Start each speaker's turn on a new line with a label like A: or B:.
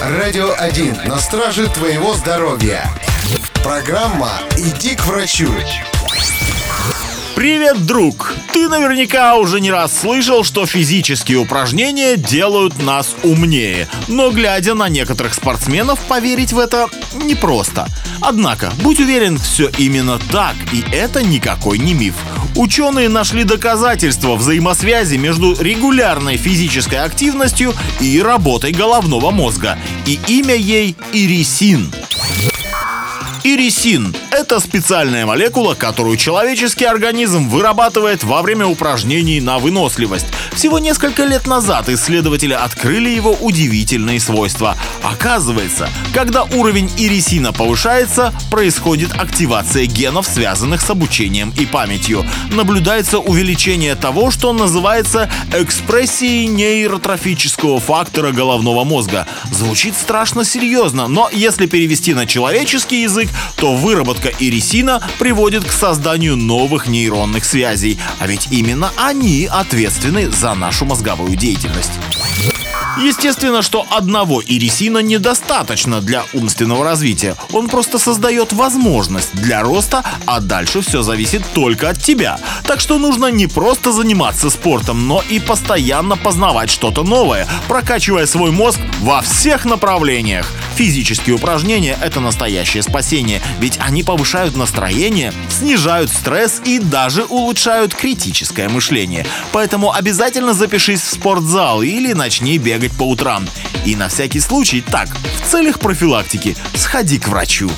A: Радио 1 на страже твоего здоровья. Программа «Иди к врачу».
B: Привет, друг! Ты наверняка уже не раз слышал, что физические упражнения делают нас умнее. Но глядя на некоторых спортсменов, поверить в это непросто. Однако, будь уверен, все именно так, и это никакой не миф. Ученые нашли доказательства взаимосвязи между регулярной физической активностью и работой головного мозга. И имя ей ирисин. Ирисин – это специальная молекула, которую человеческий организм вырабатывает во время упражнений на выносливость. Всего несколько лет назад исследователи открыли его удивительные свойства. Оказывается, когда уровень ирисина повышается, происходит активация генов, связанных с обучением и памятью. Наблюдается увеличение того, что называется экспрессией нейротрофического фактора головного мозга. Звучит страшно серьезно, но если перевести на человеческий язык, то выработка ирисина приводит к созданию новых нейронных связей, а ведь именно они ответственны за нашу мозговую деятельность. Естественно, что одного ирисина недостаточно для умственного развития. Он просто создает возможность для роста, а дальше все зависит только от тебя. Так что нужно не просто заниматься спортом, но и постоянно познавать что-то новое, прокачивая свой мозг во всех направлениях. Физические упражнения — это настоящее спасение, ведь они повышают настроение, снижают стресс и даже улучшают критическое мышление. Поэтому обязательно запишись в спортзал или начни бегать по утрам. И на всякий случай, так, в целях профилактики, сходи к врачу.